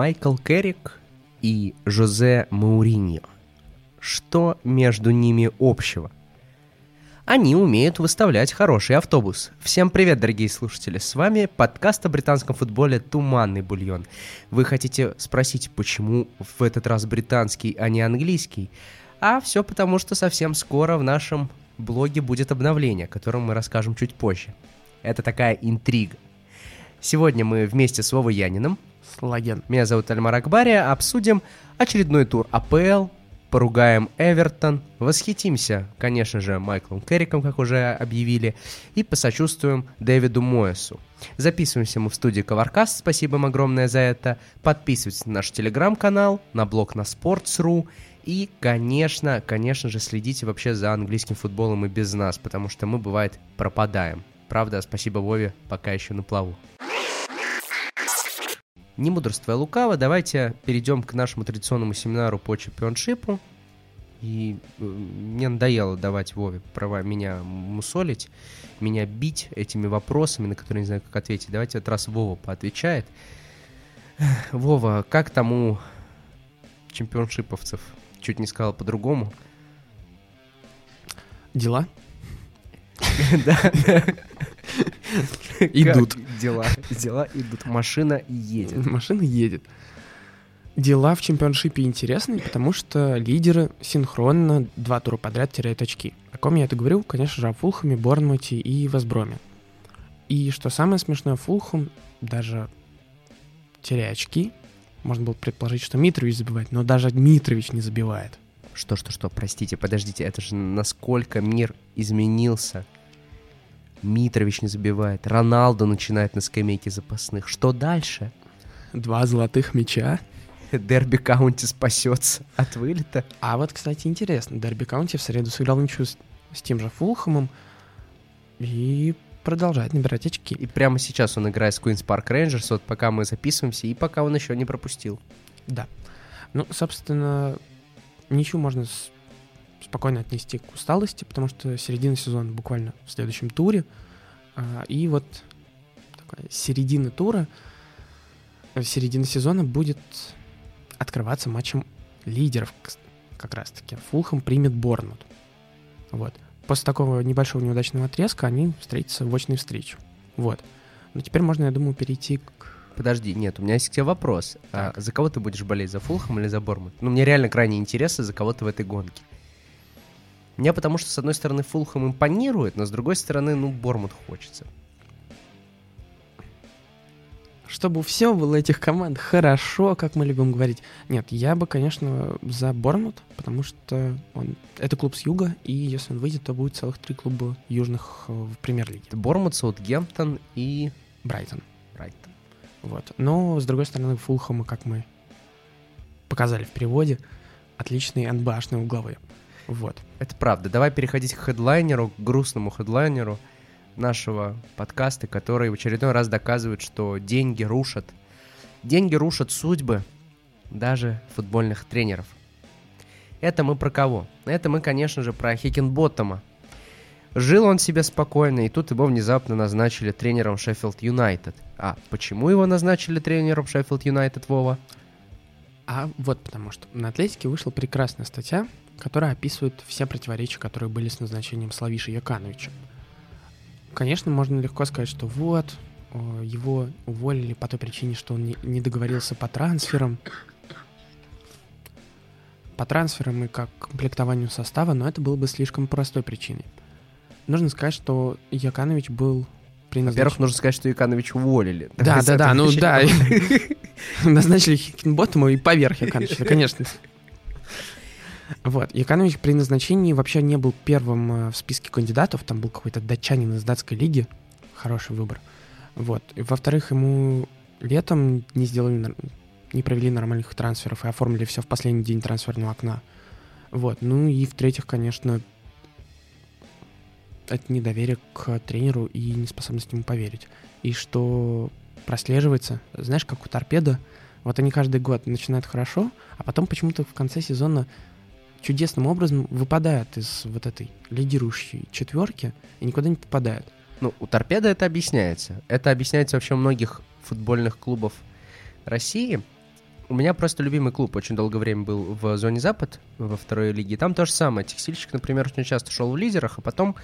Майкл Керрик и Жозе Мауриньо. Что между ними общего? Они умеют выставлять хороший автобус. Всем привет, дорогие слушатели. С вами подкаст о британском футболе «Туманный бульон». Вы хотите спросить, почему в этот раз британский, а не английский? А все потому, что совсем скоро в нашем блоге будет обновление, о котором мы расскажем чуть позже. Это такая интрига. Сегодня мы вместе с Вовой Яниным, Слаген. меня зовут Альмар Акбария, обсудим очередной тур АПЛ, поругаем Эвертон, восхитимся, конечно же, Майклом Керриком, как уже объявили, и посочувствуем Дэвиду Моэсу. Записываемся мы в студии Коваркаст, спасибо им огромное за это. Подписывайтесь на наш телеграм-канал, на блог на Sports.ru и, конечно, конечно же, следите вообще за английским футболом и без нас, потому что мы, бывает, пропадаем. Правда, спасибо Вове, пока еще на плаву. Не мудрствуя лукаво, давайте перейдем к нашему традиционному семинару по чемпионшипу. И э, мне надоело давать Вове права меня мусолить, меня бить этими вопросами, на которые не знаю, как ответить. Давайте вот раз Вова поотвечает. Вова, как тому чемпионшиповцев? Чуть не сказал по-другому. Дела? Да. Идут. Дела, дела идут. Машина едет. Машина едет. Дела в чемпионшипе интересные, потому что лидеры синхронно два тура подряд теряют очки. О ком я это говорю? Конечно же, о Фулхаме, Борнмуте и Весброме. И что самое смешное, Фулхам даже теряя очки, можно было предположить, что Митрович забивает, но даже Митрович не забивает. Что, что, что, простите, подождите, это же насколько мир изменился. Митрович не забивает, Роналдо начинает на скамейке запасных. Что дальше? Два золотых мяча. Дерби Каунти спасется от вылета. А вот, кстати, интересно, Дерби Каунти в среду сыграл ничью с, с тем же Фулхэмом и продолжает набирать очки. И прямо сейчас он играет с Queen's Park Rangers, вот пока мы записываемся, и пока он еще не пропустил. Да. Ну, собственно, ничью можно с- спокойно отнести к усталости, потому что середина сезона буквально в следующем туре. А, И вот такая середина тура, э, середина сезона будет открываться матчем лидеров как раз-таки. Фулхэм примет Борнмут. Вот. После такого небольшого неудачного отрезка они встретятся в очной встрече. Вот. Но теперь можно, я думаю, перейти к Подожди, нет, у меня есть к тебе вопрос. А за кого ты будешь болеть, за Фулхэм или за Бормут? Ну, мне реально крайне интересно, за кого ты в этой гонке. Мне потому что, с одной стороны, Фулхэм импонирует, но с другой стороны, ну, Бормут хочется. Чтобы все было этих команд хорошо, как мы любим говорить. Нет, я бы, конечно, за Борнмут, потому что он, это клуб с юга, и если он выйдет, то будет целых три клуба южных э, в премьер-лиге. Это Бормут, Саутгемптон и Брайтон. Брайтон. Вот. Но, с другой стороны, Фулхэма, как мы показали в переводе, отличные НБАшные угловые. Вот. Это правда. Давай переходить к хедлайнеру, к грустному хедлайнеру нашего подкаста, который в очередной раз доказывает, что деньги рушат. Деньги рушат судьбы даже футбольных тренеров. Это мы про кого? Это мы, конечно же, про Хикенботтома. Жил он себе спокойно, и тут его внезапно назначили тренером Шеффилд Юнайтед. А почему его назначили тренером Шеффилд Юнайтед, Вова? А вот потому что на Атлетике вышла прекрасная статья, которая описывает все противоречия, которые были с назначением Славиша Якановича. Конечно, можно легко сказать, что вот, его уволили по той причине, что он не, договорился по трансферам. По трансферам и как комплектованию состава, но это было бы слишком простой причиной. Нужно сказать, что Яканович был. Во-первых, нужно сказать, что Яканович уволили. Да, да, да, ну да. Назначили Хикенботтема и поверх Якановича, конечно. Вот, Яканович при назначении вообще не был первым э, в списке кандидатов, там был какой-то датчанин из датской лиги, хороший выбор. Вот, во-вторых, ему летом не сделали, не провели нормальных трансферов и оформили все в последний день трансферного окна. Вот, ну и в-третьих, конечно, это недоверие к тренеру и неспособность ему поверить. И что прослеживается, знаешь, как у торпеда, вот они каждый год начинают хорошо, а потом почему-то в конце сезона чудесным образом выпадают из вот этой лидирующей четверки и никуда не попадают. Ну, у торпеда это объясняется. Это объясняется вообще у многих футбольных клубов России. У меня просто любимый клуб очень долгое время был в зоне Запад, во второй лиге. Там то же самое. Текстильщик, например, очень часто шел в лидерах, а потом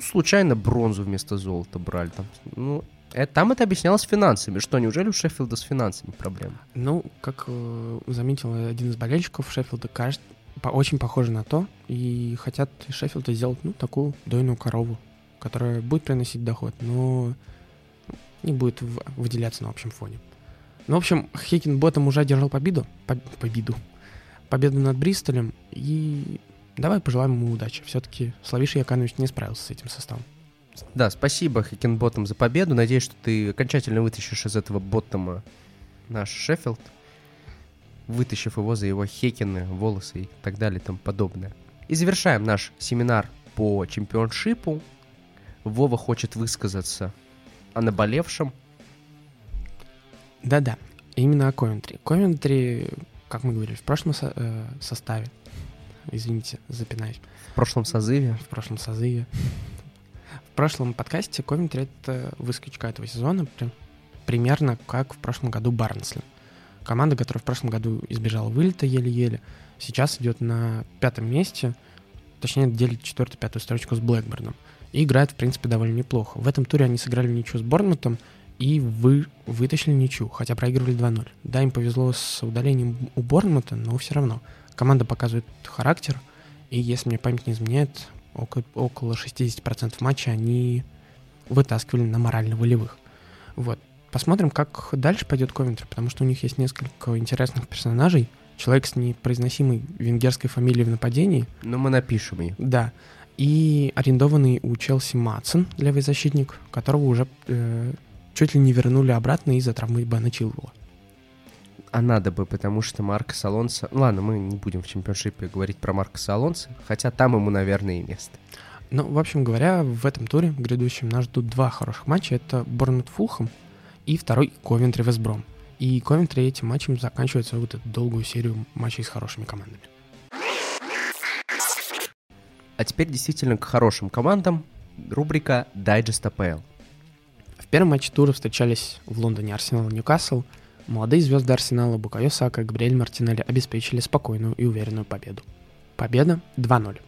случайно бронзу вместо золота брали. Там, ну, это, там это объяснялось финансами. Что, неужели у Шеффилда с финансами проблемы? Ну, как э, заметил один из болельщиков Шеффилда, кажется, по, очень похоже на то, и хотят Шеффилда сделать, ну, такую дойную корову, которая будет приносить доход, но не будет в, выделяться на общем фоне. Ну, в общем, Хекинботом уже одержал победу, по, победу, победу над Бристолем, и давай пожелаем ему удачи. Все-таки Славиша Яканович не справился с этим составом. Да, спасибо Хекинботом за победу. Надеюсь, что ты окончательно вытащишь из этого боттома наш Шеффилд, вытащив его за его хекины, волосы и так далее и тому подобное. И завершаем наш семинар по чемпионшипу. Вова хочет высказаться о наболевшем. Да-да, именно о Ковентри. Ковентри, как мы говорили, в прошлом со- э, составе, извините, запинаюсь. В прошлом созыве. В прошлом созыве. В прошлом подкасте Ковентри — это выскочка этого сезона, примерно как в прошлом году Барнсли. Команда, которая в прошлом году избежала вылета еле-еле, сейчас идет на пятом месте, точнее, делит четвертую-пятую строчку с Блэкберном. И играет, в принципе, довольно неплохо. В этом туре они сыграли ничью с Борнмутом и вы вытащили ничью, хотя проигрывали 2-0. Да, им повезло с удалением у Борнмута, но все равно. Команда показывает характер, и если мне память не изменяет, около, около 60% матча они вытаскивали на морально-волевых. Вот. Посмотрим, как дальше пойдет Ковентри, потому что у них есть несколько интересных персонажей. Человек с непроизносимой венгерской фамилией в нападении. Ну, мы напишем ее. Да. И арендованный у Челси Матсон, левый защитник, которого уже э, чуть ли не вернули обратно из-за травмы Бена Чилвелла. А надо бы, потому что Маркос Алонсо... Ладно, мы не будем в чемпионшипе говорить про Маркоса Алонсо, хотя там ему, наверное, и место. Ну, в общем говоря, в этом туре грядущем нас ждут два хороших матча. Это Борнмут Фулхэм и второй Ковентри Вестбром. И Ковентри этим матчем заканчивается вот эту долгую серию матчей с хорошими командами. А теперь действительно к хорошим командам. Рубрика «Дайджест АПЛ». В первом матче тура встречались в Лондоне Арсенал и Ньюкасл. Молодые звезды Арсенала Букайо Сака и Габриэль Мартинелли обеспечили спокойную и уверенную победу. Победа 2-0.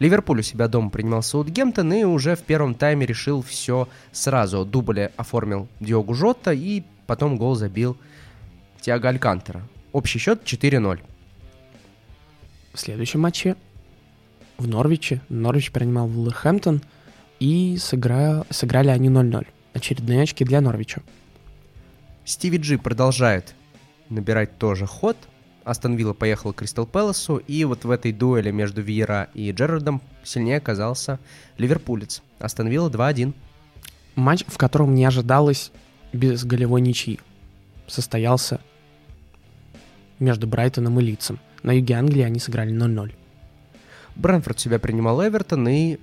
Ливерпуль у себя дома принимал Саутгемптон и уже в первом тайме решил все сразу. Дубле оформил Диогу Жотта и потом гол забил Тиаго Алькантера. Общий счет 4-0. В следующем матче в Норвиче Норвич принимал Вулверхэмптон и сыгра... сыграли они 0-0. Очередные очки для Норвича. Стиви Джи продолжает набирать тоже ход. Астон Вилла поехал к Кристал Пэласу, и вот в этой дуэли между Виера и Джерардом сильнее оказался ливерпулец. Астон Вилла 2-1. Матч, в котором не ожидалось без голевой ничьи, состоялся между Брайтоном и Лицем. На юге Англии они сыграли 0-0. Брэнфорд себя принимал Эвертон и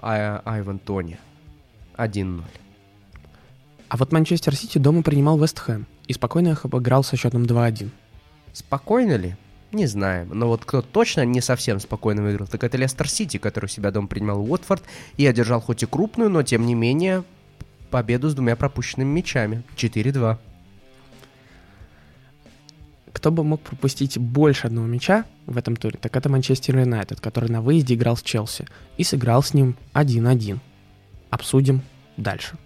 Ай- Айван Тони 1-0. А вот Манчестер Сити дома принимал Вест Хэм и спокойно их обыграл со счетом 2-1. Спокойно ли? Не знаем. Но вот кто точно не совсем спокойно выиграл, так это Лестер Сити, который себя дома принимал Уотфорд и одержал хоть и крупную, но тем не менее победу с двумя пропущенными мячами. 4-2. Кто бы мог пропустить больше одного мяча в этом туре, так это Манчестер Юнайтед, который на выезде играл с Челси и сыграл с ним 1-1. Обсудим дальше.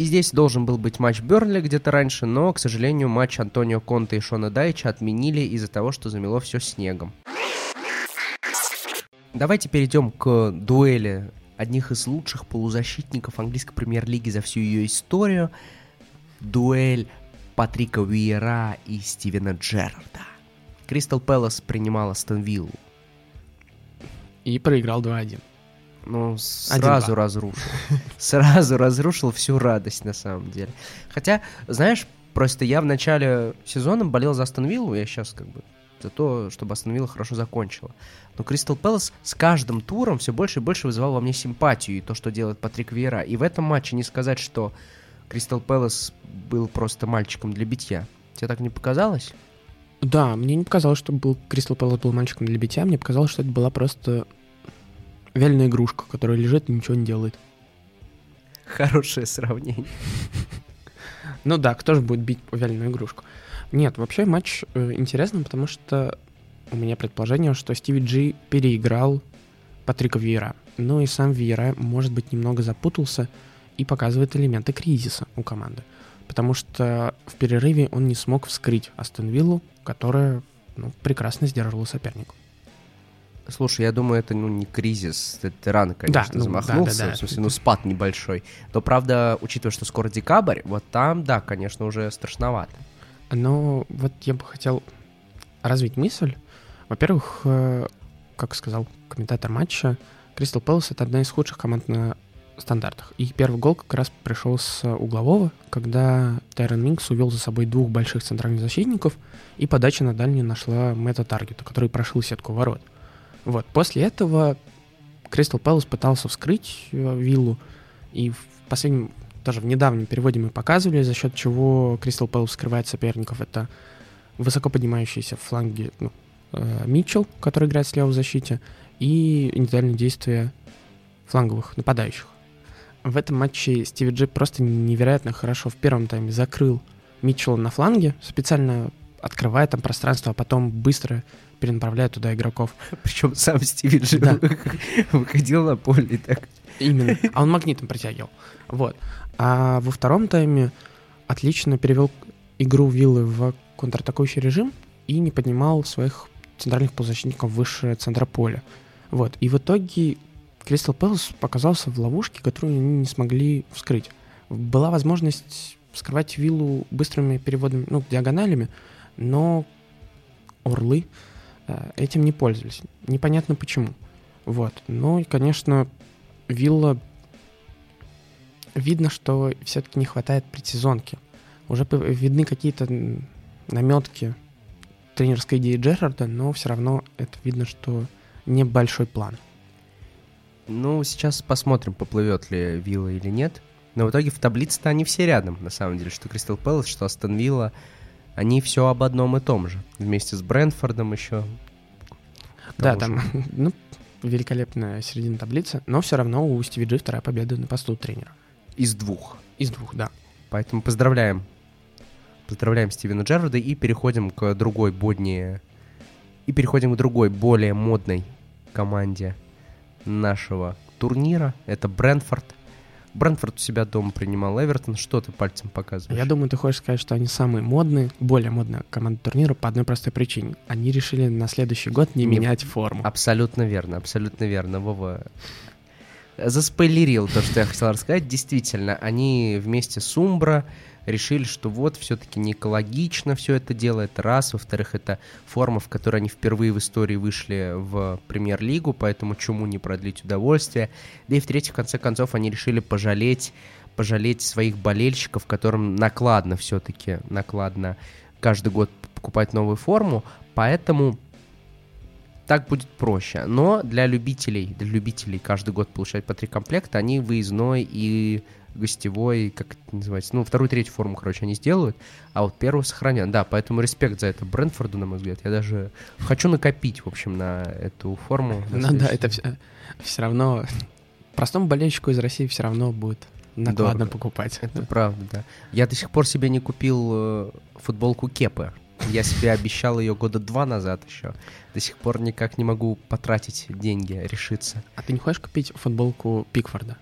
И здесь должен был быть матч Бернли где-то раньше, но, к сожалению, матч Антонио Конте и Шона Дайча отменили из-за того, что замело все снегом. Давайте перейдем к дуэли одних из лучших полузащитников английской премьер-лиги за всю ее историю. Дуэль Патрика Уиера и Стивена Джерарда. Кристал Пэлас принимал Астон Виллу. И проиграл 2-1. Ну, сразу 1-2. разрушил. Сразу разрушил всю радость, на самом деле. Хотя, знаешь, просто я в начале сезона болел за Астон Виллу, я сейчас как бы за то, чтобы Астон Вилла хорошо закончила. Но Кристал Пэлас с каждым туром все больше и больше вызывал во мне симпатию и то, что делает Патрик Виера. И в этом матче не сказать, что Кристал Пэлас был просто мальчиком для битья. Тебе так не показалось? Да, мне не показалось, что был Кристал Пэлас был мальчиком для битья, мне показалось, что это была просто вяленая игрушка, которая лежит и ничего не делает. Хорошее сравнение. Ну да, кто же будет бить вяленую игрушку? Нет, вообще матч э, интересный, потому что у меня предположение, что Стиви Джи переиграл Патрика Виера. Ну и сам Виера, может быть, немного запутался и показывает элементы кризиса у команды. Потому что в перерыве он не смог вскрыть Астон Виллу, которая ну, прекрасно сдерживала сопернику. Слушай, я думаю, это ну не кризис, это рано, конечно, Да, ну, замахнулся, да, да, да. в смысле, ну спад небольшой. Но правда, учитывая, что скоро декабрь, вот там, да, конечно, уже страшновато. Но вот я бы хотел развить мысль. Во-первых, э, как сказал комментатор матча, Кристал Пэлас — это одна из худших команд на стандартах. И первый гол как раз пришел с углового, когда Тайрон Минкс увел за собой двух больших центральных защитников, и подача на дальнюю нашла Мэтта Таргета, который прошил сетку ворот. Вот. После этого Кристал Пэлас пытался вскрыть э, виллу, и в последнем, даже в недавнем переводе мы показывали, за счет чего Кристал Пэлас скрывает соперников. Это высоко поднимающиеся в фланге ну, э, Митчелл, который играет слева в защите, и индивидуальные действия фланговых нападающих. В этом матче Стиви Джи просто невероятно хорошо в первом тайме закрыл Митчелла на фланге, специально открывая там пространство, а потом быстро перенаправляя туда игроков. Причем сам Стиви Джи Да. выходил на поле и так. Именно. А он магнитом притягивал. Вот. А во втором тайме отлично перевел игру Виллы в контратакующий режим и не поднимал своих центральных полузащитников выше центра поля. Вот. И в итоге Кристал Пэлас показался в ловушке, которую они не смогли вскрыть. Была возможность вскрывать виллу быстрыми переводами, ну, диагоналями, но Орлы этим не пользовались. Непонятно почему. Вот. Ну и, конечно, Вилла... Видно, что все-таки не хватает предсезонки. Уже видны какие-то наметки тренерской идеи Джерарда, но все равно это видно, что небольшой план. Ну, сейчас посмотрим, поплывет ли Вилла или нет. Но в итоге в таблице-то они все рядом, на самом деле. Что Кристал Пэлас, что Астон Вилла. Они все об одном и том же. Вместе с Брэнфордом еще. Да, Тому там ну, великолепная середина таблицы, но все равно у Стиви Джи вторая победа на посту тренера. Из двух. Из двух, да. Поэтому поздравляем. Поздравляем Стивена Джерарда и переходим к другой бодни... И переходим к другой, более модной команде нашего турнира. Это Брэнфорд. Брэнфорд у себя дома принимал Эвертон. Что ты пальцем показываешь? Я думаю, ты хочешь сказать, что они самые модные, более модная команда турнира по одной простой причине. Они решили на следующий год не, Не- менять форму. Абсолютно верно, абсолютно верно. Вова заспойлерил то, что я хотел рассказать. Действительно, они вместе с Умбра решили, что вот все-таки не экологично все это дело, это раз. Во-вторых, это форма, в которой они впервые в истории вышли в премьер-лигу, поэтому чему не продлить удовольствие. Да и в-третьих, в конце концов, они решили пожалеть, пожалеть своих болельщиков, которым накладно все-таки, накладно каждый год покупать новую форму, поэтому так будет проще. Но для любителей, для любителей каждый год получать по три комплекта, они выездной и гостевой, как это называется, ну, вторую, третью форму, короче, они сделают, а вот первую сохранят. Да, поэтому респект за это Брэнфорду, на мой взгляд. Я даже хочу накопить, в общем, на эту форму. Ну да, это все, все равно... Простому болельщику из России все равно будет накладно Дорого. покупать. Это правда, да. Я до сих пор себе не купил э, футболку Кепы. Я себе обещал ее года два назад еще. До сих пор никак не могу потратить деньги, решиться. А ты не хочешь купить футболку Пикфорда?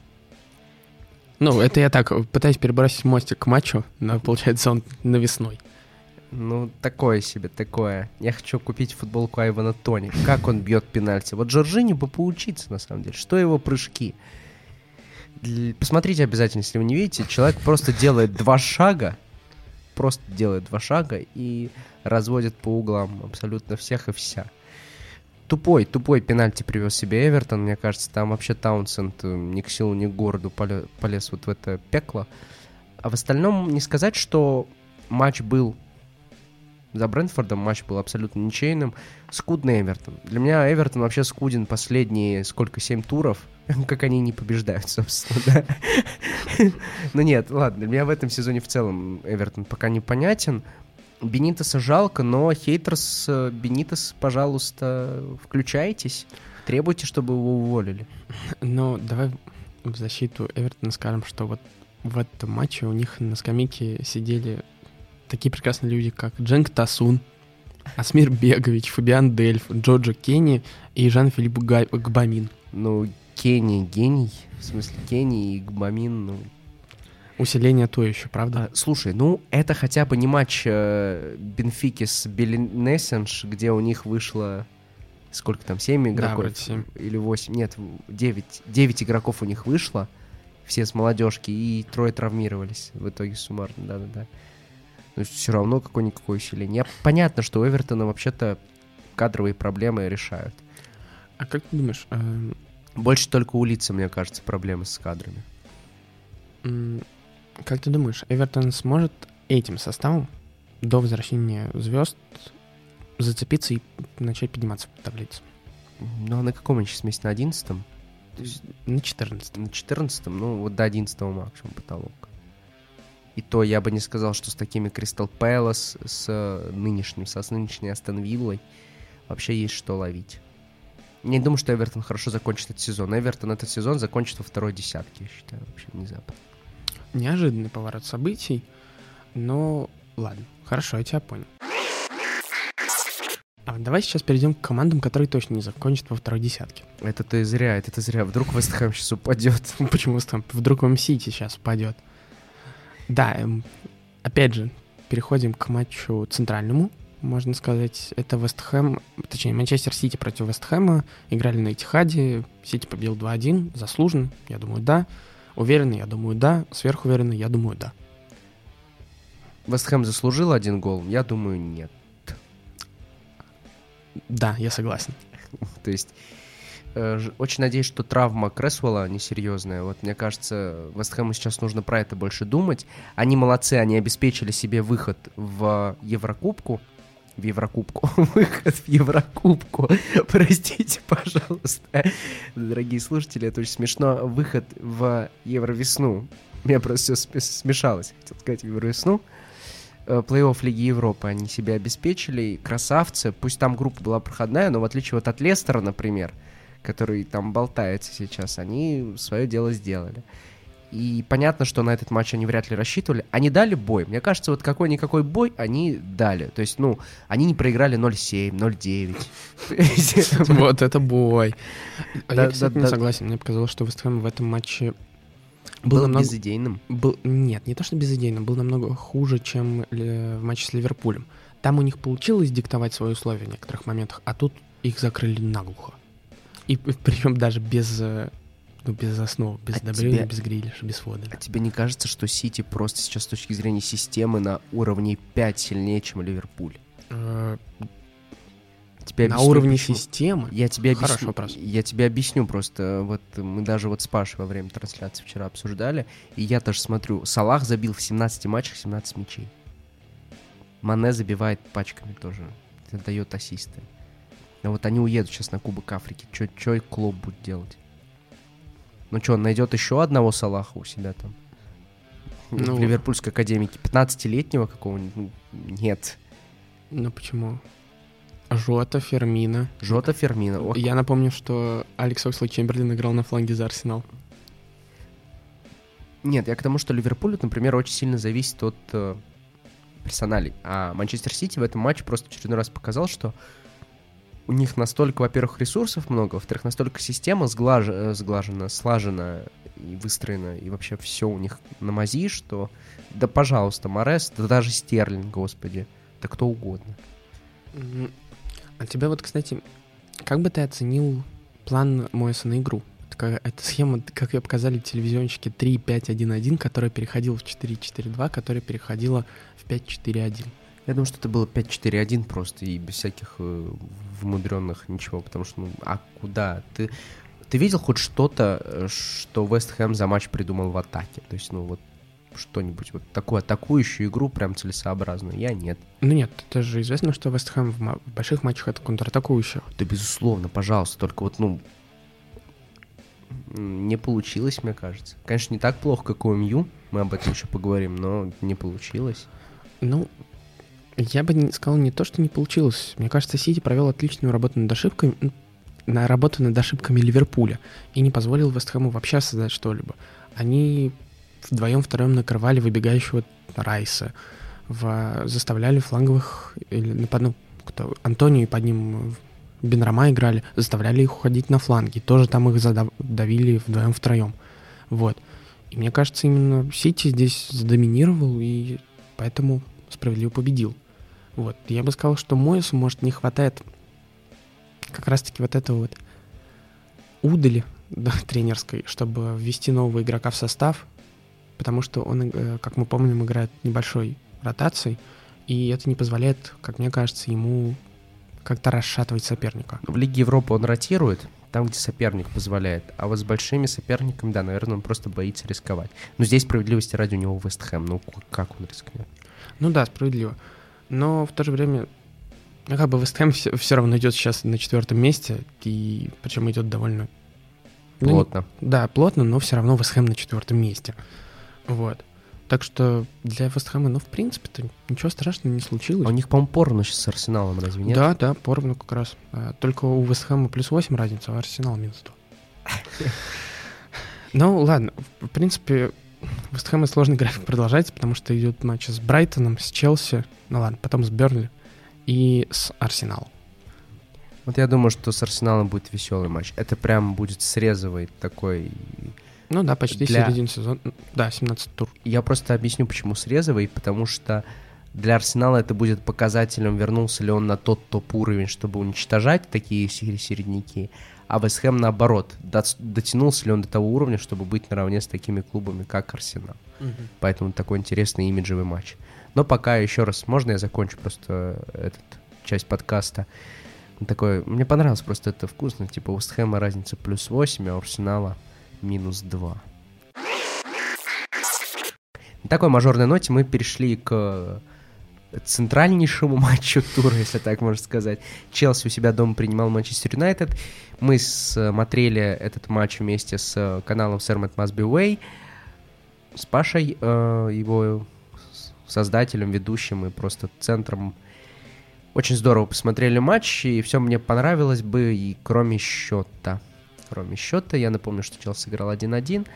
Ну, это я так пытаюсь перебросить мостик к матчу, но получается он навесной. Ну, такое себе, такое. Я хочу купить футболку Айвана Тони. Как он бьет пенальти. Вот Джорджини бы поучиться, на самом деле. Что его прыжки? Посмотрите обязательно, если вы не видите. Человек просто делает два шага. Просто делает два шага и разводит по углам абсолютно всех и вся. Тупой, тупой пенальти привез себе Эвертон. Мне кажется, там вообще Таунсенд э, ни к силу, ни к городу поле- полез вот в это пекло. А в остальном не сказать, что матч был за Брэнфордом матч был абсолютно ничейным. Скудный Эвертон. Для меня Эвертон вообще скуден последние, сколько, семь туров. Как они не побеждают, собственно, да. Ну нет, ладно, для меня в этом сезоне в целом Эвертон пока непонятен. Бенитоса жалко, но хейтерс э, Бенитос, пожалуйста, включайтесь. Требуйте, чтобы его уволили. Но давай в защиту Эвертона скажем, что вот в этом матче у них на скамейке сидели такие прекрасные люди, как Дженк Тасун, Асмир Бегович, Фабиан Дельф, Джоджо Кенни и Жан-Филипп Гбамин. Ну, Кенни гений, в смысле Кенни и Гбамин, ну... Усиление то еще, правда? А, слушай, ну это хотя бы не матч э, Бенфики с Белинесенш, где у них вышло сколько там, 7 игроков? Да, 7. Или 8, нет, 9, 9 игроков у них вышло, все с молодежки, и трое травмировались в итоге суммарно, да-да-да. Но все равно какое-никакое усиление. Понятно, что у Эвертона вообще-то кадровые проблемы решают. А как ты думаешь? Э... Больше только у лица, мне кажется, проблемы с кадрами. Как ты думаешь, Эвертон сможет этим составом до возвращения звезд зацепиться и начать подниматься по таблице? Ну, а на каком они сейчас месте? На одиннадцатом? На четырнадцатом. На четырнадцатом? Ну, вот до одиннадцатого максимум потолок. И то я бы не сказал, что с такими Кристал Пэлас, с нынешним, со с нынешней Астон Виллой вообще есть что ловить. Не думаю, что Эвертон хорошо закончит этот сезон. Эвертон этот сезон закончит во второй десятке, я считаю, вообще внезапно. Неожиданный поворот событий, но ладно, хорошо, я тебя понял. А давай сейчас перейдем к командам, которые точно не закончат во второй десятке. Это ты зря, это ты зря. Вдруг Вестхэм сейчас упадет. Почему там? Вдруг вам Сити сейчас упадет. Да, эм, опять же, переходим к матчу центральному, можно сказать. Это Вестхэм, точнее, Манчестер Сити против Вестхэма. Играли на Этихаде. Сити победил 2-1. Заслуженно, я думаю, да. Уверенный, я думаю, да. Сверхуверенный, я думаю, да. Вестхэм заслужил один гол? Я думаю, нет. Да, я согласен. То есть э, очень надеюсь, что травма Кресвелла несерьезная. Вот мне кажется, Вестхэму сейчас нужно про это больше думать. Они молодцы, они обеспечили себе выход в Еврокубку. В Еврокубку. Выход в Еврокубку. Простите, пожалуйста. Дорогие слушатели, это очень смешно. Выход в Евровесну. У меня просто все смешалось. Хотел сказать Евровесну. Э, плей-офф Лиги Европы они себе обеспечили. Красавцы. Пусть там группа была проходная, но в отличие вот от Лестера, например, который там болтается сейчас, они свое дело сделали. И понятно, что на этот матч они вряд ли рассчитывали. Они дали бой. Мне кажется, вот какой-никакой бой они дали. То есть, ну, они не проиграли 0-7, 0-9. Вот это бой. Я, кстати, не согласен. Мне показалось, что Вестхэм в этом матче был, был намного... безыдейным? Был... Нет, не то, что безыдейным, был намного хуже, чем в матче с Ливерпулем. Там у них получилось диктовать свои условия в некоторых моментах, а тут их закрыли наглухо. И причем даже без, э, ну, без основ, без а Добрюна, без Грилиша, без Фодена. А тебе не кажется, что Сити просто сейчас с точки зрения системы на уровне 5 сильнее, чем Ливерпуль? Э, тебе на уровне почему. системы? Я тебе объясню. Хороший вопрос. Я тебе объясню просто. Вот мы даже вот с Пашей во время трансляции вчера обсуждали, и я тоже смотрю. Салах забил в 17 матчах 17 мячей. Мане забивает пачками тоже. Это дает ассисты. А вот они уедут сейчас на Кубок Африки. Чё, чё клуб будет делать? Ну что, он найдет еще одного Салаха у себя там? Ну, в Ливерпульской академике. 15-летнего какого-нибудь? Нет. Ну почему? Жота Фермина. Жота Фермина. О, Я напомню, что Алекс Окслей Чемберлин играл на фланге за Арсенал. Нет, я к тому, что Ливерпуль, например, очень сильно зависит от э, персоналей. А Манчестер Сити в этом матче просто в очередной раз показал, что у них настолько, во-первых, ресурсов много, во-вторых, настолько система сглаж... Э, сглажена, слажена и выстроена, и вообще все у них на мази, что да, пожалуйста, Морес, да даже Стерлинг, господи, да кто угодно. А тебя вот, кстати, как бы ты оценил план Моэса на игру? Эта схема, как ее показали телевизионщики 3-5-1-1, которая переходила в 4-4-2, которая переходила в 5-4-1. Я думаю, что это было 5-4-1 просто и без всяких э, вмудренных ничего, потому что, ну, а куда? Ты, ты видел хоть что-то, э, что Вест Хэм за матч придумал в атаке? То есть, ну, вот что-нибудь, вот такую атакующую игру прям целесообразную? Я нет. Ну нет, это же известно, что Вест Хэм в, в больших матчах это контратакующая. Да безусловно, пожалуйста, только вот, ну, не получилось, мне кажется. Конечно, не так плохо, как у МЮ, мы об этом еще поговорим, но не получилось. Ну, я бы сказал не то, что не получилось. Мне кажется, Сити провел отличную работу над ошибками, на работу над ошибками Ливерпуля и не позволил Вестхэму вообще создать что-либо. Они вдвоем втроем накрывали выбегающего Райса. в, заставляли фланговых, или, ну, кто, Антонио и под ним Бенрама играли, заставляли их уходить на фланги. Тоже там их задавили вдвоем-втроем. Вот. И мне кажется, именно Сити здесь задоминировал и поэтому справедливо победил. Вот. Я бы сказал, что Моису, может, не хватает как раз-таки вот этого вот удали да, тренерской, чтобы ввести нового игрока в состав, потому что он, э, как мы помним, играет небольшой ротацией, и это не позволяет, как мне кажется, ему как-то расшатывать соперника. В Лиге Европы он ротирует, там, где соперник позволяет. А вот с большими соперниками, да, наверное, он просто боится рисковать. Но здесь справедливости ради у него Вест Хэм. Ну, как он рискнет? Ну да, справедливо. Но в то же время, ну, как бы Вест Хэм все, все равно идет сейчас на четвертом месте, и причем идет довольно... Плотно. Ну, да, плотно, но все равно Вест Хэм на четвертом месте. Вот. Так что для Вестхэма, ну, в принципе-то ничего страшного не случилось. А у них, по-моему, поровну сейчас с Арсеналом, разве нет? Да, да, поровну как раз. А, только у Вестхэма плюс 8 разница, а Арсенал минус 2. Ну, ладно, в принципе, Вестхэма сложный график продолжается, потому что идет матч с Брайтоном, с Челси, ну ладно, потом с Бернли и с Арсеналом. Вот я думаю, что с Арсеналом будет веселый матч. Это прям будет срезовый такой ну да, почти для... середина сезона. Да, 17 тур. Я просто объясню, почему срезовый, потому что для Арсенала это будет показателем, вернулся ли он на тот топ-уровень, чтобы уничтожать такие середняки, а Вестхэм наоборот, дотянулся ли он до того уровня, чтобы быть наравне с такими клубами, как Арсенал. Угу. Поэтому такой интересный имиджевый матч. Но пока еще раз, можно я закончу просто этот часть подкаста? Такой, мне понравилось просто это вкусно, типа у Вестхэма разница плюс 8, а у Арсенала минус 2. На такой мажорной ноте мы перешли к центральнейшему матчу тура, если так можно сказать. Челси у себя дома принимал Манчестер Юнайтед. Мы смотрели этот матч вместе с каналом Sermon Must Be Way, с Пашей, э, его создателем, ведущим и просто центром. Очень здорово посмотрели матч, и все мне понравилось бы, и кроме счета кроме счета. Я напомню, что Челси играл 1-1.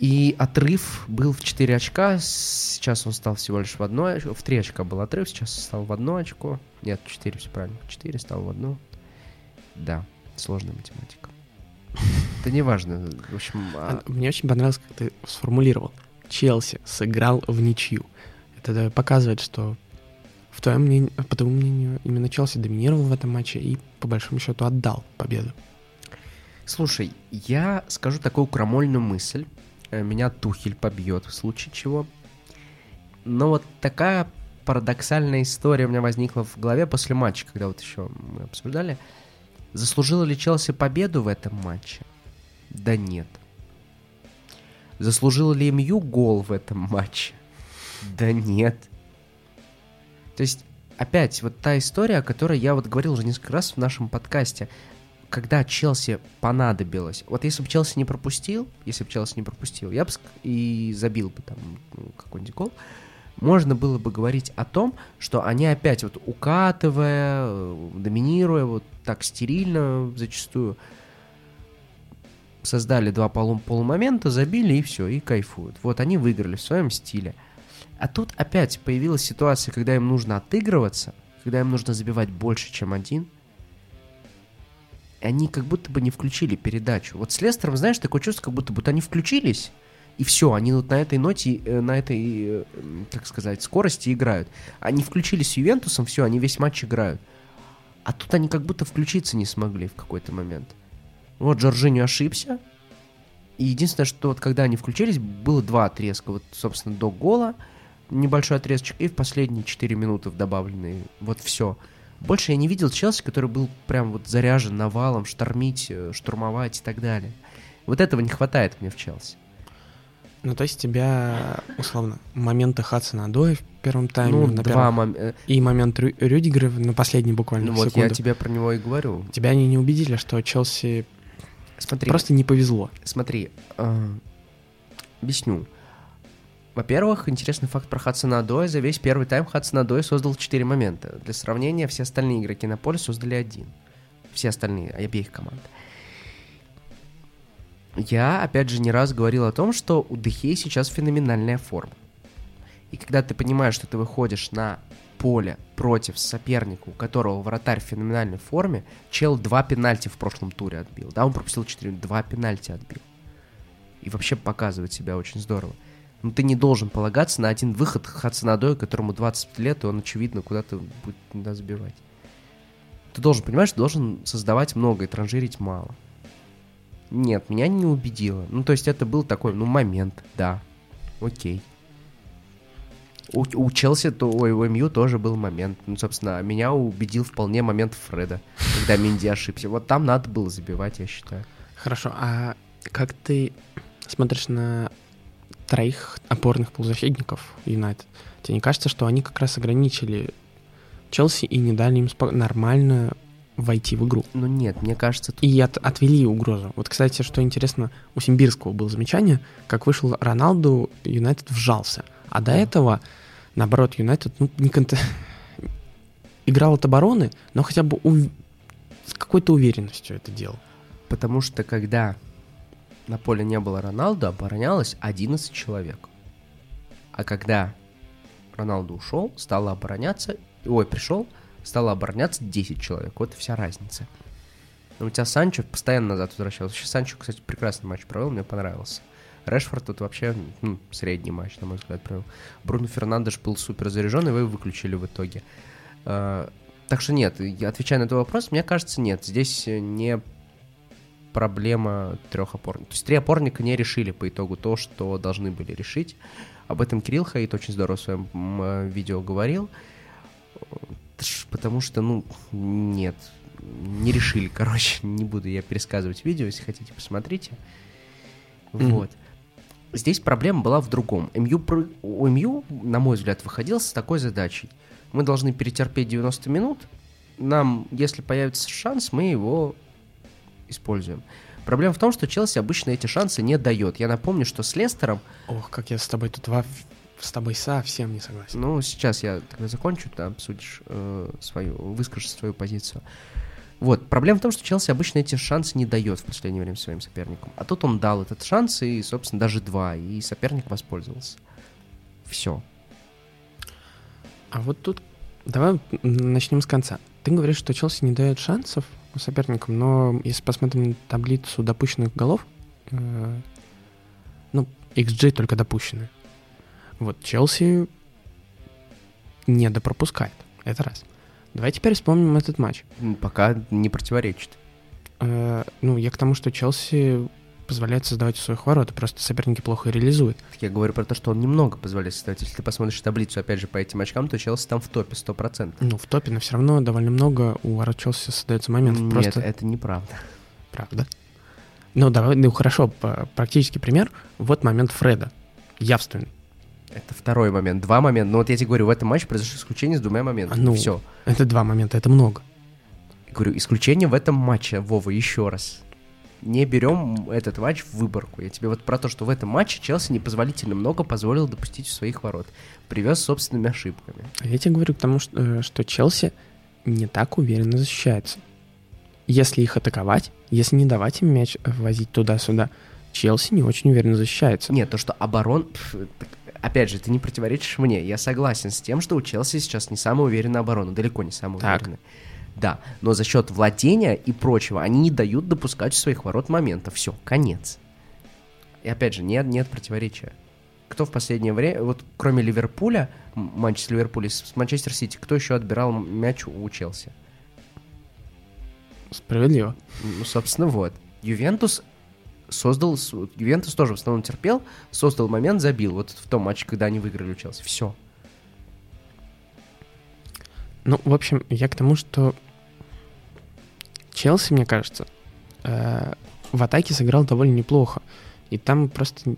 И отрыв был в 4 очка. Сейчас он стал всего лишь в одно В 3 очка был отрыв, сейчас стал в одно очко. Нет, 4, все правильно. 4 стал в одно. Да, сложная математика. Это не важно. В общем, а... Мне очень понравилось, как ты сформулировал. Челси сыграл в ничью. Это показывает, что в твоем мнении, по твоему мнению, именно Челси доминировал в этом матче и по большому счету отдал победу. Слушай, я скажу такую крамольную мысль. Э, меня Тухель побьет в случае чего. Но вот такая парадоксальная история у меня возникла в голове после матча, когда вот еще мы обсуждали. Заслужила ли Челси победу в этом матче? Да нет. Заслужила ли МЮ гол в этом матче? Да нет. То есть, опять, вот та история, о которой я вот говорил уже несколько раз в нашем подкасте когда Челси понадобилось, вот если бы Челси не пропустил, если бы Челси не пропустил, я бы и забил бы там ну, какой-нибудь гол, можно было бы говорить о том, что они опять вот укатывая, э, доминируя, вот так стерильно зачастую, создали два полу полумомента, забили и все, и кайфуют. Вот они выиграли в своем стиле. А тут опять появилась ситуация, когда им нужно отыгрываться, когда им нужно забивать больше, чем один – они как будто бы не включили передачу. Вот с Лестером, знаешь, такое чувство, как будто бы они включились, и все, они вот на этой ноте, э, на этой, как э, сказать, скорости играют. Они включились с Ювентусом, все, они весь матч играют. А тут они как будто включиться не смогли в какой-то момент. Вот Джорджини ошибся. И единственное, что вот когда они включились, было два отрезка. Вот, собственно, до гола небольшой отрезочек и в последние 4 минуты в добавленные. Вот все. Больше я не видел Челси, который был прям вот заряжен навалом, штормить, э, штурмовать и так далее. Вот этого не хватает мне в Челси. Ну, то есть тебя, условно, моменты Хадсона Адоя в первом тайме, ну, на два первом, мом... Э, и момент Рю... Рюдигера на последний буквально ну, вот секунду. я тебе про него и говорю. Тебя они не убедили, что Челси Смотри, просто не повезло. Смотри, э, объясню. Во-первых, интересный факт про Хадсона Адоя. За весь первый тайм Хадсон Адой создал 4 момента. Для сравнения, все остальные игроки на поле создали один. Все остальные, обеих команд. Я, опять же, не раз говорил о том, что у Дехей сейчас феноменальная форма. И когда ты понимаешь, что ты выходишь на поле против соперника, у которого вратарь в феноменальной форме, чел два пенальти в прошлом туре отбил. Да, он пропустил 4, два пенальти отбил. И вообще показывает себя очень здорово. Но ты не должен полагаться на один выход Хацанадоя, которому 20 лет, и он, очевидно, куда-то будет да, забивать. Ты должен, понимаешь, должен создавать много и транжирить мало. Нет, меня не убедило. Ну, то есть это был такой, ну, момент, да. Окей. У, у Челси, то, ой, у МЮ тоже был момент. Ну, собственно, меня убедил вполне момент Фреда, когда Минди ошибся. Вот там надо было забивать, я считаю. Хорошо, а как ты смотришь на троих опорных полузащитников Юнайтед? Тебе не кажется, что они как раз ограничили Челси и не дали им спо- нормально войти в игру? Ну нет, мне кажется, тут... И от, отвели угрозу. Вот, кстати, что интересно, у Симбирского было замечание, как вышел Роналду, Юнайтед вжался. А до этого, наоборот, Юнайтед ну, не конт... играл от обороны, но хотя бы ув... с какой-то уверенностью это делал. Потому что когда на поле не было Роналду, оборонялось 11 человек. А когда Роналду ушел, стало обороняться... Ой, пришел, стало обороняться 10 человек. Вот и вся разница. Но у тебя Санчо постоянно назад возвращался. Вообще Санчо, кстати, прекрасный матч провел, мне понравился. Решфорд тут вообще ну, средний матч, на мой взгляд, провел. Бруно Фернандеш был супер заряжен, и вы его выключили в итоге. А, так что нет, я отвечаю на этот вопрос, мне кажется, нет. Здесь не проблема трех опорников. То есть три опорника не решили по итогу то, что должны были решить. Об этом Кирилл Хаид очень здорово в своем видео говорил. Потому что, ну, нет, не решили, короче, не буду я пересказывать видео, если хотите, посмотрите. Вот. Здесь проблема была в другом. МЮ, у МЮ, на мой взгляд, выходил с такой задачей. Мы должны перетерпеть 90 минут. Нам, если появится шанс, мы его используем. Проблема в том, что Челси обычно эти шансы не дает. Я напомню, что с Лестером Ох, как я с тобой тут во... с тобой совсем не согласен. Ну, сейчас я тогда закончу, ты обсудишь э, свою, выскажешь свою позицию. Вот, проблема в том, что Челси обычно эти шансы не дает в последнее время своим соперникам. А тут он дал этот шанс, и, собственно, даже два, и соперник воспользовался. Все. А вот тут давай начнем с конца. Ты говоришь, что Челси не дает шансов соперникам, но если посмотрим на таблицу допущенных голов, э, ну, XG только допущенные. Вот Челси не допропускает. Это раз. Давай теперь вспомним этот матч. Пока не противоречит. Э, ну, я к тому, что Челси позволяет создавать у своих ворот, просто соперники плохо реализуют. Я говорю про то, что он немного позволяет создавать. Если ты посмотришь таблицу, опять же, по этим очкам, то Челси там в топе 100%. Ну, в топе, но все равно довольно много у ворот Челси создается моментов. Нет, просто это неправда. Правда. Ну, давай, ну хорошо, практический пример. Вот момент Фреда. Явственный. Это второй момент. Два момента. Ну вот я тебе говорю, в этом матче произошло исключение с двумя моментами. Ну. Все. Это два момента, это много. Говорю, исключение в этом матче, Вова, еще раз. Не берем этот матч в выборку. Я тебе вот про то, что в этом матче Челси непозволительно много позволил допустить у своих ворот. Привез собственными ошибками. А я тебе говорю к тому, что, э, что Челси не так уверенно защищается. Если их атаковать, если не давать им мяч э, возить туда-сюда, Челси не очень уверенно защищается. Нет, то, что оборон... Опять же, ты не противоречишь мне. Я согласен с тем, что у Челси сейчас не самая уверенная оборона. Далеко не самая Так. уверенная. Да, но за счет владения и прочего они не дают допускать у своих ворот моментов. Все, конец. И опять же, нет, нет противоречия. Кто в последнее время, вот кроме Ливерпуля, матч с Ливерпулем, с Манчестер Сити, кто еще отбирал мяч у Челси? Справедливо. Ну, собственно, вот. Ювентус создал... Ювентус тоже в основном терпел, создал момент, забил. Вот в том матче, когда они выиграли у Челси. Все. Ну, в общем, я к тому, что Челси, мне кажется, э, в атаке сыграл довольно неплохо. И там просто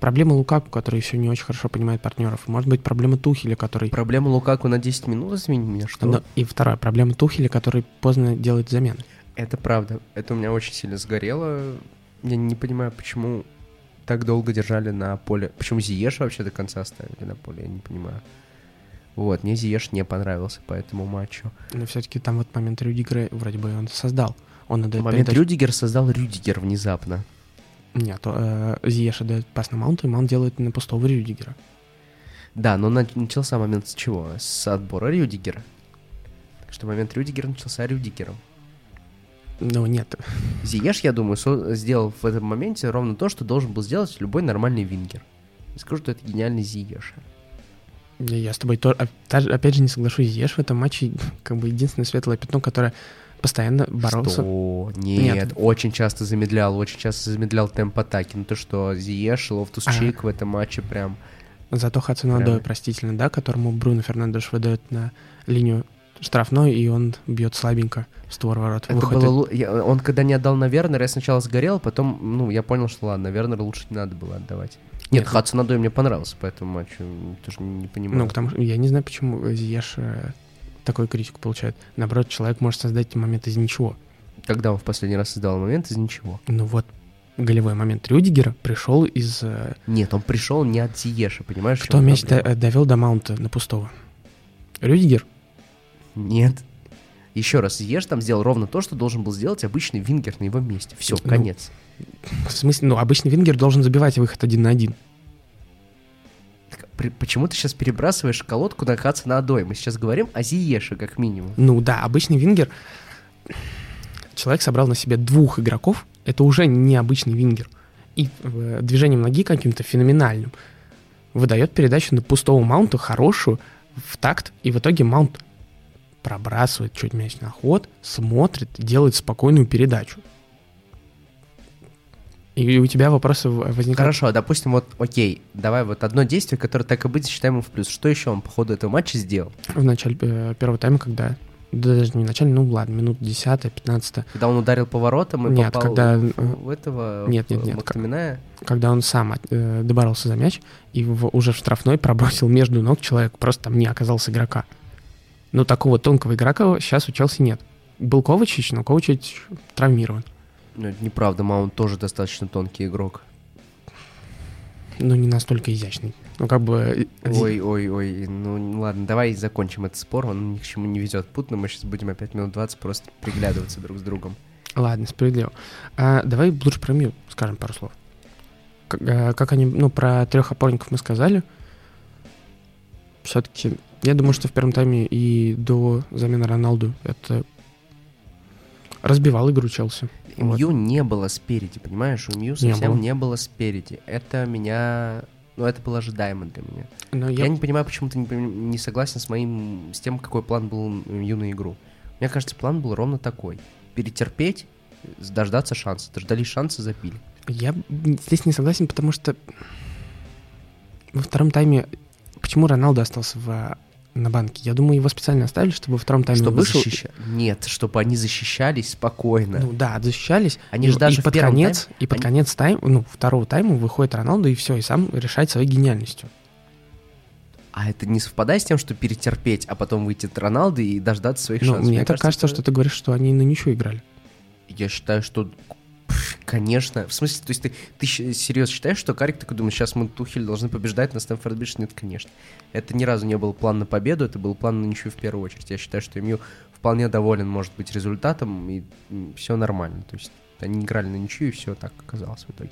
проблема Лукаку, который еще не очень хорошо понимает партнеров. Может быть, проблема Тухеля, который... Проблема Лукаку на 10 минут, извини меня, что? Но- И вторая, проблема Тухеля, который поздно делает замены. Это правда. Это у меня очень сильно сгорело. Я не понимаю, почему так долго держали на поле. Почему Зиеш вообще до конца оставили на поле, я не понимаю. Вот, мне Зиеш не понравился по этому матчу. Но все-таки там вот момент Рюдигера вроде бы он создал. Он отдает Момент передачу- Рюдигер создал Рюдигер внезапно. Нет, э, Зиеш отдает пас на Маунту, и Маунт делает на пустого Рюдигера. Да, но на- начался момент с чего? С отбора Рюдигера. Так что момент Рюдигера начался Рюдигером. Ну, нет. Зиеш, я думаю, сделал в этом моменте ровно то, что должен был сделать любой нормальный вингер. И скажу, что это гениальный Зиеш. Я с тобой тоже, опять же, не соглашусь. Зиеш в этом матче как бы единственное светлое пятно, которое постоянно боролся. Что? Нет, Нет. очень часто замедлял, очень часто замедлял темп атаки. Ну то, что Зиеш Лофтус Ага. Чик в этом матче прям... Зато Хацанадой, Прямо. простительно, да, которому Бруно Фернандеш выдает на линию штрафной, и он бьет слабенько в створ ворот. Это Выходит- было... я- Он когда не отдал на Вернера, я сначала сгорел, потом, ну, я понял, что ладно, Вернера лучше не надо было отдавать. Нет, Нет, Хацанадой мне понравился по этому матчу, тоже не понимаю. Ну, потому что я не знаю, почему Зиеш э, такую критику получает. Наоборот, человек может создать момент из ничего. Когда он в последний раз создал момент из ничего. Ну вот, голевой момент Рюдигера пришел из... э, Нет, он пришел не от Зиеша, понимаешь? Кто мяч до- довел до маунта на пустого? Рюдигер? Нет. Еще раз, Зиеш там сделал ровно то, что должен был сделать обычный вингер на его месте. Все, Ну, конец. В смысле, ну, обычный вингер должен забивать выход один на один. Так, при- почему ты сейчас перебрасываешь колодку на Хацанадой? Мы сейчас говорим о Зиеше, как минимум. Ну да, обычный вингер... Человек собрал на себе двух игроков, это уже не обычный вингер. И э, движением ноги каким-то феноменальным выдает передачу на пустого маунта хорошую в такт, и в итоге маунт пробрасывает чуть мяч на ход, смотрит, делает спокойную передачу. И у тебя вопросы возникают. Хорошо, допустим, вот, окей, давай вот одно действие, которое так и быть засчитаем ему в плюс. Что еще он по ходу этого матча сделал? В начале э, первого тайма, когда... Да даже не в начале, ну ладно, минут 10-15, Когда он ударил поворотом и Нет, попал когда, в, э, этого нет, нет, нет, Мактаминая? когда он сам э, доборолся за мяч и в- уже в штрафной пробросил между ног человек, просто там не оказалось игрока. Ну, такого тонкого игрока сейчас у Челси нет. Был Ковачич, но Ковачич травмирован. Ну, это неправда, Маунт тоже достаточно тонкий игрок. Ну, не настолько изящный. Ну, как бы... э, Ой, ой, ой, ну ладно, давай закончим этот спор, он ни к чему не ведет путно, мы сейчас будем опять минут 20 просто приглядываться друг с другом. Ладно, справедливо. А, давай лучше про Мью скажем пару слов. Как, э, как они, ну, про трех опорников мы сказали. Все-таки, я думаю, что в первом тайме и до замены Роналду это разбивал игру Челси. И Вот. Мью не было спереди, понимаешь? У Мью совсем было. не было спереди. Это меня... Ну, это было ожидаемо для меня. Но Я, я, не понимаю, почему ты не, не согласен с моим... С тем, какой план был у Мью на игру. Мне кажется, план был ровно такой. Перетерпеть, дождаться шанса. Дождались шанса, забили. я здесь не согласен, потому что во втором тайме... Почему Роналду остался в, на банке? Я думаю, его специально оставили, чтобы во втором тайме Чтобы вышел. защища- Нет, чтобы они защищались спокойно. Ну да, защищались. Они и, же даже и под конец, и под они- конец тайм, ну, второго тайма выходит Роналду, и все, и сам решает своей гениальностью. А это не совпадает с тем, что перетерпеть, а потом выйти от Роналду и дождаться своих Ну, шансов? мне так кажется, это- что ты говоришь, что они на ничего играли. Я считаю, что... Конечно. В смысле, то есть ты, ты серьезно считаешь, что Карик такой думает, сейчас мы Тухель должны побеждать на Стэнфорд Бридж? Нет, конечно. Это ни разу не был план на победу, это был план на ничью в первую очередь. Я считаю, что Мью вполне доволен, может быть, результатом, и все нормально. То есть они играли на ничью, и все так оказалось в итоге.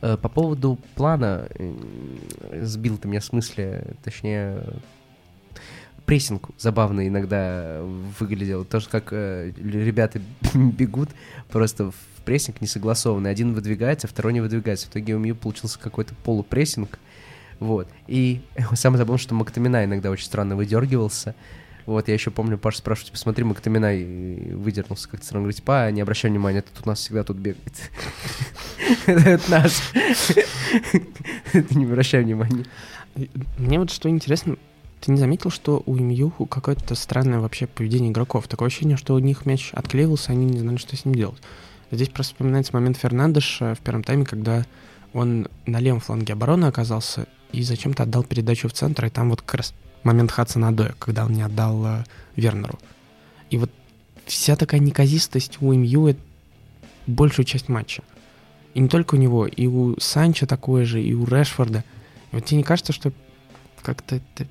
Э, По поводу плана, э, сбил ты меня с мысли, точнее, прессинг забавно иногда выглядел. То, что как э, ребята бегут просто в прессинг несогласованный. Один выдвигается, второй не выдвигается. В итоге у Мью получился какой-то полупрессинг. Вот. И самое забавное, что Мактамина иногда очень странно выдергивался. Вот, я еще помню, Паша спрашивает, типа, смотри, Мактаминай выдернулся как-то странно. Говорит, типа, «А, не обращай внимания, это у нас всегда тут бегает. Это наш. Не обращай внимания. Мне вот что интересно, ты не заметил, что у МЮ какое-то странное вообще поведение игроков? Такое ощущение, что у них мяч отклеивался, они не знали, что с ним делать. Здесь просто вспоминается момент Фернандеша в первом тайме, когда он на левом фланге обороны оказался и зачем-то отдал передачу в центр, и там вот как раз момент Хадсона Адоя, когда он не отдал э, Вернеру. И вот вся такая неказистость у МЮ это большую часть матча. И не только у него, и у Санчо такое же, и у Решфорда. И вот тебе не кажется, что как-то это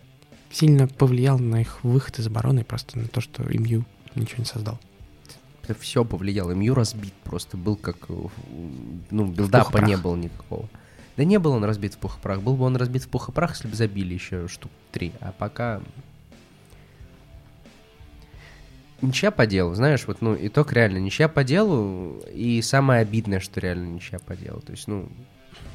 сильно повлияло на их выход из обороны, просто на то, что МЮ ничего не создал? Это все повлияло. Мью разбит просто был как... э, Ну, билдапа не было никакого. Да не был он разбит в пух и прах. Был бы он разбит в пух и прах, если бы забили еще штук три. А пока... Ничья по делу, знаешь, вот, ну, итог реально ничья по делу, и самое обидное, что реально ничья по делу. То есть, ну,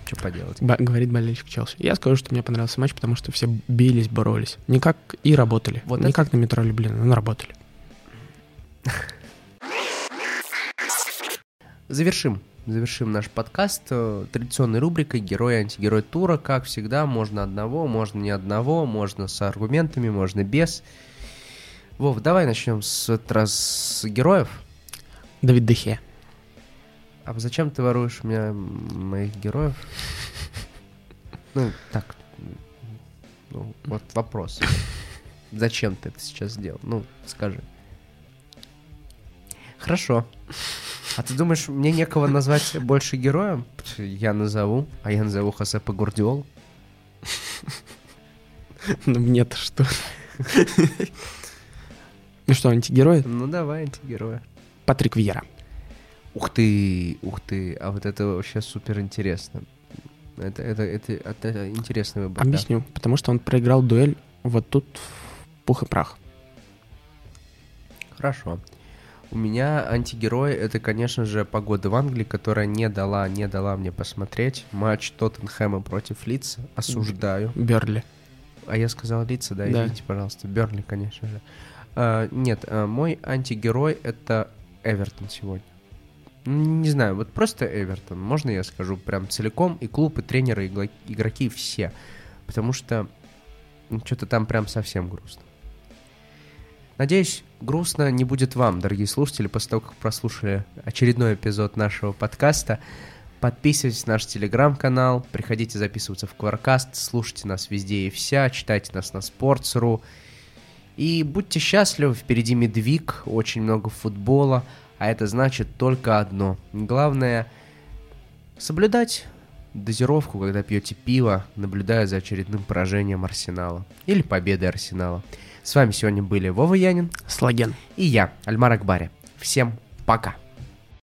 что поделать. Б- говорит болельщик Челси. Я скажу, что мне понравился матч, потому что все бились, боролись. Не как и работали. Вот не это- на метро Люблин, но работали. Завершим. Завершим наш подкаст э, традиционной рубрикой «Герой и антигерой тура». Как всегда, можно одного, можно не одного, можно с аргументами, можно без. Вов, давай начнем с, раз с героев. Давид Дехе. А зачем ты воруешь у меня моих героев? Ну, так. Ну, вот вопрос. Зачем ты это сейчас сделал? Ну, скажи. Хорошо. А ты думаешь, мне некого назвать больше героем? Я назову, а я назову Хосепа Гурдиолу. Ну мне-то что? Ну что, антигерой? Ну, давай, антигероя. Патрик Вьера. Ух ты, ух ты, а вот это вообще супер интересно. Это, это, это, это, интересный выбор. да. Объясню. Потому что он проиграл дуэль вот тут в пух и прах. Хорошо. У меня антигерой это, конечно же, погода в Англии, которая не дала, не дала мне посмотреть матч Тоттенхэма против Лица. Осуждаю. Берли. А я сказал Лица, да, Да. извините, пожалуйста. Берли, конечно же. А, нет, а, мой антигерой это Эвертон сегодня. Не знаю, вот просто Эвертон. Можно я скажу прям целиком? И клуб, и тренеры, и игроки, все. Потому что что-то там прям совсем грустно. Надеюсь, грустно не будет вам, дорогие слушатели, после того, как прослушали очередной эпизод нашего подкаста. Подписывайтесь на наш телеграм-канал, приходите записываться в Кваркаст, слушайте нас везде и вся, читайте нас на Sports.ru. И будьте счастливы, впереди медвиг, очень много футбола, а это значит только одно. Главное соблюдать дозировку, когда пьете пиво, наблюдая за очередным поражением Арсенала или победой Арсенала. С вами сегодня были Вова Янин Слаген. и я, Альмар Акбари. Всем пока!